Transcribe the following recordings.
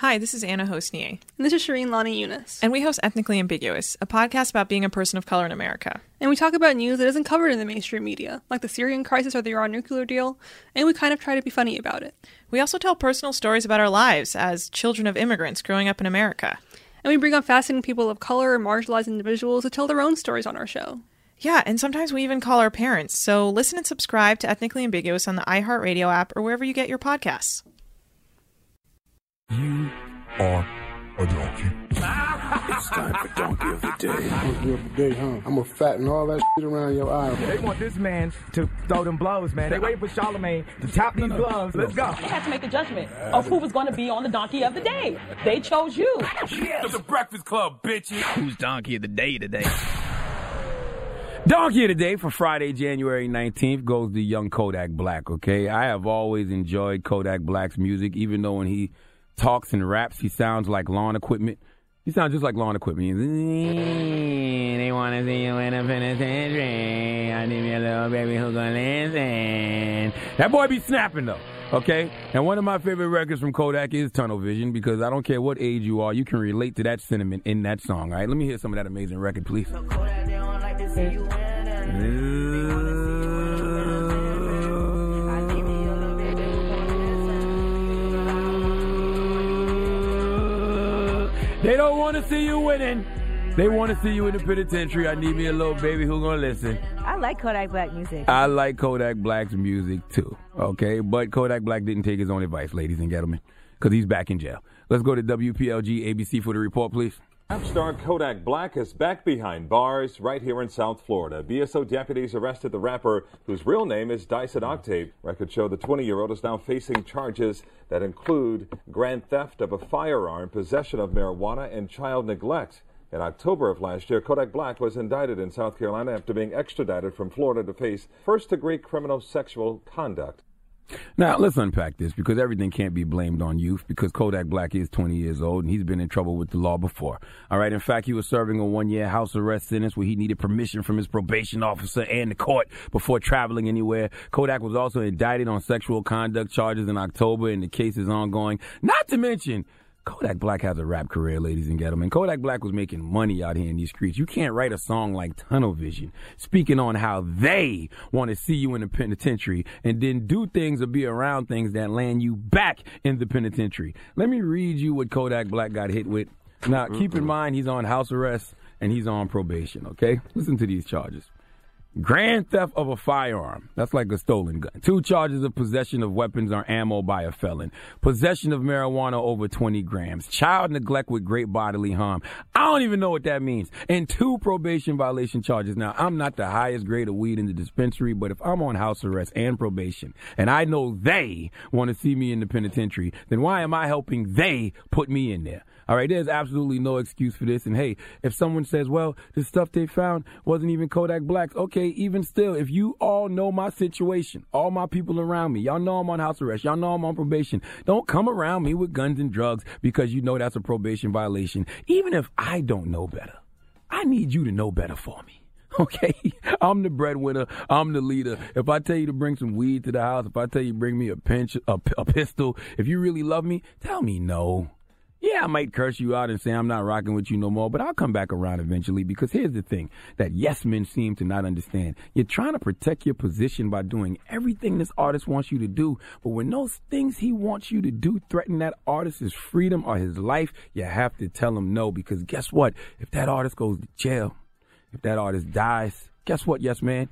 Hi, this is Anna Hosnieh. And this is Shireen Lani Yunus. And we host Ethnically Ambiguous, a podcast about being a person of color in America. And we talk about news that isn't covered in the mainstream media, like the Syrian crisis or the Iran nuclear deal, and we kind of try to be funny about it. We also tell personal stories about our lives as children of immigrants growing up in America. And we bring on fascinating people of color and marginalized individuals to tell their own stories on our show. Yeah, and sometimes we even call our parents. So listen and subscribe to Ethnically Ambiguous on the iHeartRadio app or wherever you get your podcasts. You are a donkey. it's time for Donkey of the Day. Donkey of the Day, huh? I'm gonna fatten all that shit around your eye. They want this man to throw them blows, man. They waiting for Charlemagne to tap these gloves. Let's go. They had to make a judgment of who was going to be on the Donkey of the Day. They chose you. Yes. The Breakfast Club, bitches. Who's Donkey of the Day today? Donkey of the Day for Friday, January 19th goes to young Kodak Black, okay? I have always enjoyed Kodak Black's music, even though when he talks and raps, he sounds like lawn equipment. He sounds just like lawn equipment. Mm, they want to see you in a penitentiary. I need me a little baby who's gonna listen. That boy be snapping though. Okay? And one of my favorite records from Kodak is Tunnel Vision because I don't care what age you are, you can relate to that sentiment in that song. All right, let me hear some of that amazing record, please. They don't want to see you winning. They want to see you in the penitentiary. I need me a little baby who gonna listen. I like Kodak Black music. I like Kodak Black's music too. Okay, but Kodak Black didn't take his own advice, ladies and gentlemen, because he's back in jail. Let's go to WPLG ABC for the report, please. Rap star Kodak Black is back behind bars right here in South Florida. BSO deputies arrested the rapper whose real name is Dieuson Octave. Records show the 20 year old is now facing charges that include grand theft of a firearm, possession of marijuana, and child neglect. In October of last year, Kodak Black was indicted in South Carolina after being extradited from Florida to face first degree criminal sexual conduct. Now, let's unpack this because everything can't be blamed on youth because Kodak Black is 20 years old and he's been in trouble with the law before. All right. In fact, he was serving a one year house arrest sentence where he needed permission from his probation officer and the court before traveling anywhere. Kodak was also indicted on sexual conduct charges in October and the case is ongoing. Not to mention, Kodak Black has a rap career, ladies and gentlemen. Kodak Black was making money out here in these streets. You can't write a song like Tunnel Vision, speaking on how they want to see you in the penitentiary and then do things or be around things that land you back in the penitentiary. Let me read you what Kodak Black got hit with. Now, keep in mind, he's on house arrest and he's on probation, okay? Listen to these charges. Grand theft of a firearm. That's like a stolen gun. Two charges of possession of weapons or ammo by a felon. Possession of marijuana over 20 grams. Child neglect with great bodily harm. I don't even know what that means. And two probation violation charges. Now, I'm not the highest grade of weed in the dispensary, but if I'm on house arrest and probation and I know they want to see me in the penitentiary, then why am I helping they put me in there? All right, there's absolutely no excuse for this. And hey, if someone says, well, the stuff they found wasn't even Kodak Black's, okay, even still, if you all know my situation, all my people around me, y'all know I'm on house arrest, y'all know I'm on probation, don't come around me with guns and drugs because you know that's a probation violation. Even if I don't know better, I need you to know better for me. Okay, I'm the breadwinner. I'm the leader. If I tell you to bring some weed to the house, if I tell you bring me a pinch, a, a pistol, if you really love me, tell me no. Yeah, I might curse you out and say I'm not rocking with you no more, but I'll come back around eventually because here's the thing that yes men seem to not understand. You're trying to protect your position by doing everything this artist wants you to do, but when those things he wants you to do threaten that artist's freedom or his life, you have to tell him no because guess what? If that artist goes to jail, if that artist dies, guess what, yes man?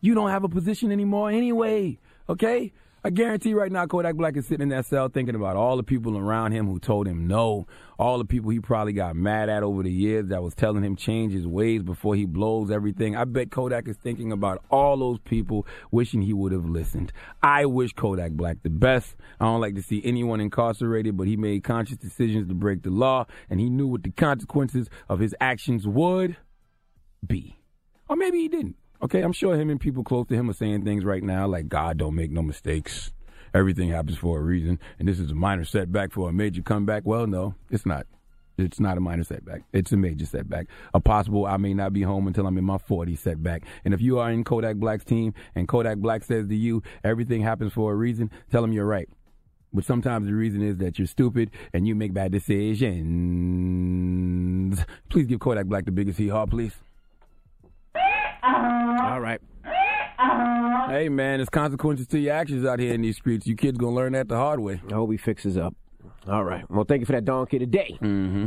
You don't have a position anymore anyway, okay? I guarantee right now Kodak Black is sitting in that cell thinking about all the people around him who told him no, all the people he probably got mad at over the years that was telling him change his ways before he blows everything. I bet Kodak is thinking about all those people wishing he would have listened. I wish Kodak Black the best. I don't like to see anyone incarcerated, but he made conscious decisions to break the law and he knew what the consequences of his actions would be. Or maybe he didn't. Okay, I'm sure him and people close to him are saying things right now like God don't make no mistakes. Everything happens for a reason, and this is a minor setback for a major comeback. Well, no, it's not. It's not a minor setback. It's a major setback. A possible I may not be home until I'm in my 40s setback. And if you are in Kodak Black's team and Kodak Black says to you, everything happens for a reason, tell him you're right. But sometimes the reason is that you're stupid and you make bad decisions. Please give Kodak Black the biggest hee haw, please. Uh-huh. All right. Hey man, there's consequences to your actions out here in these streets. You kids gonna learn that the hard way. I hope he fixes up. All right. Well, thank you for that donkey today. Mm-hmm.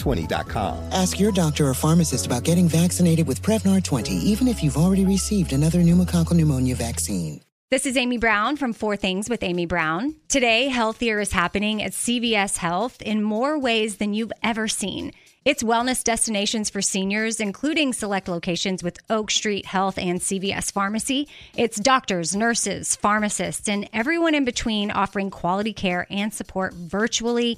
Prevnar20.com. Ask your doctor or pharmacist about getting vaccinated with Prevnar 20, even if you've already received another pneumococcal pneumonia vaccine. This is Amy Brown from Four Things with Amy Brown. Today, healthier is happening at CVS Health in more ways than you've ever seen. It's wellness destinations for seniors, including select locations with Oak Street Health and CVS Pharmacy. It's doctors, nurses, pharmacists, and everyone in between offering quality care and support virtually,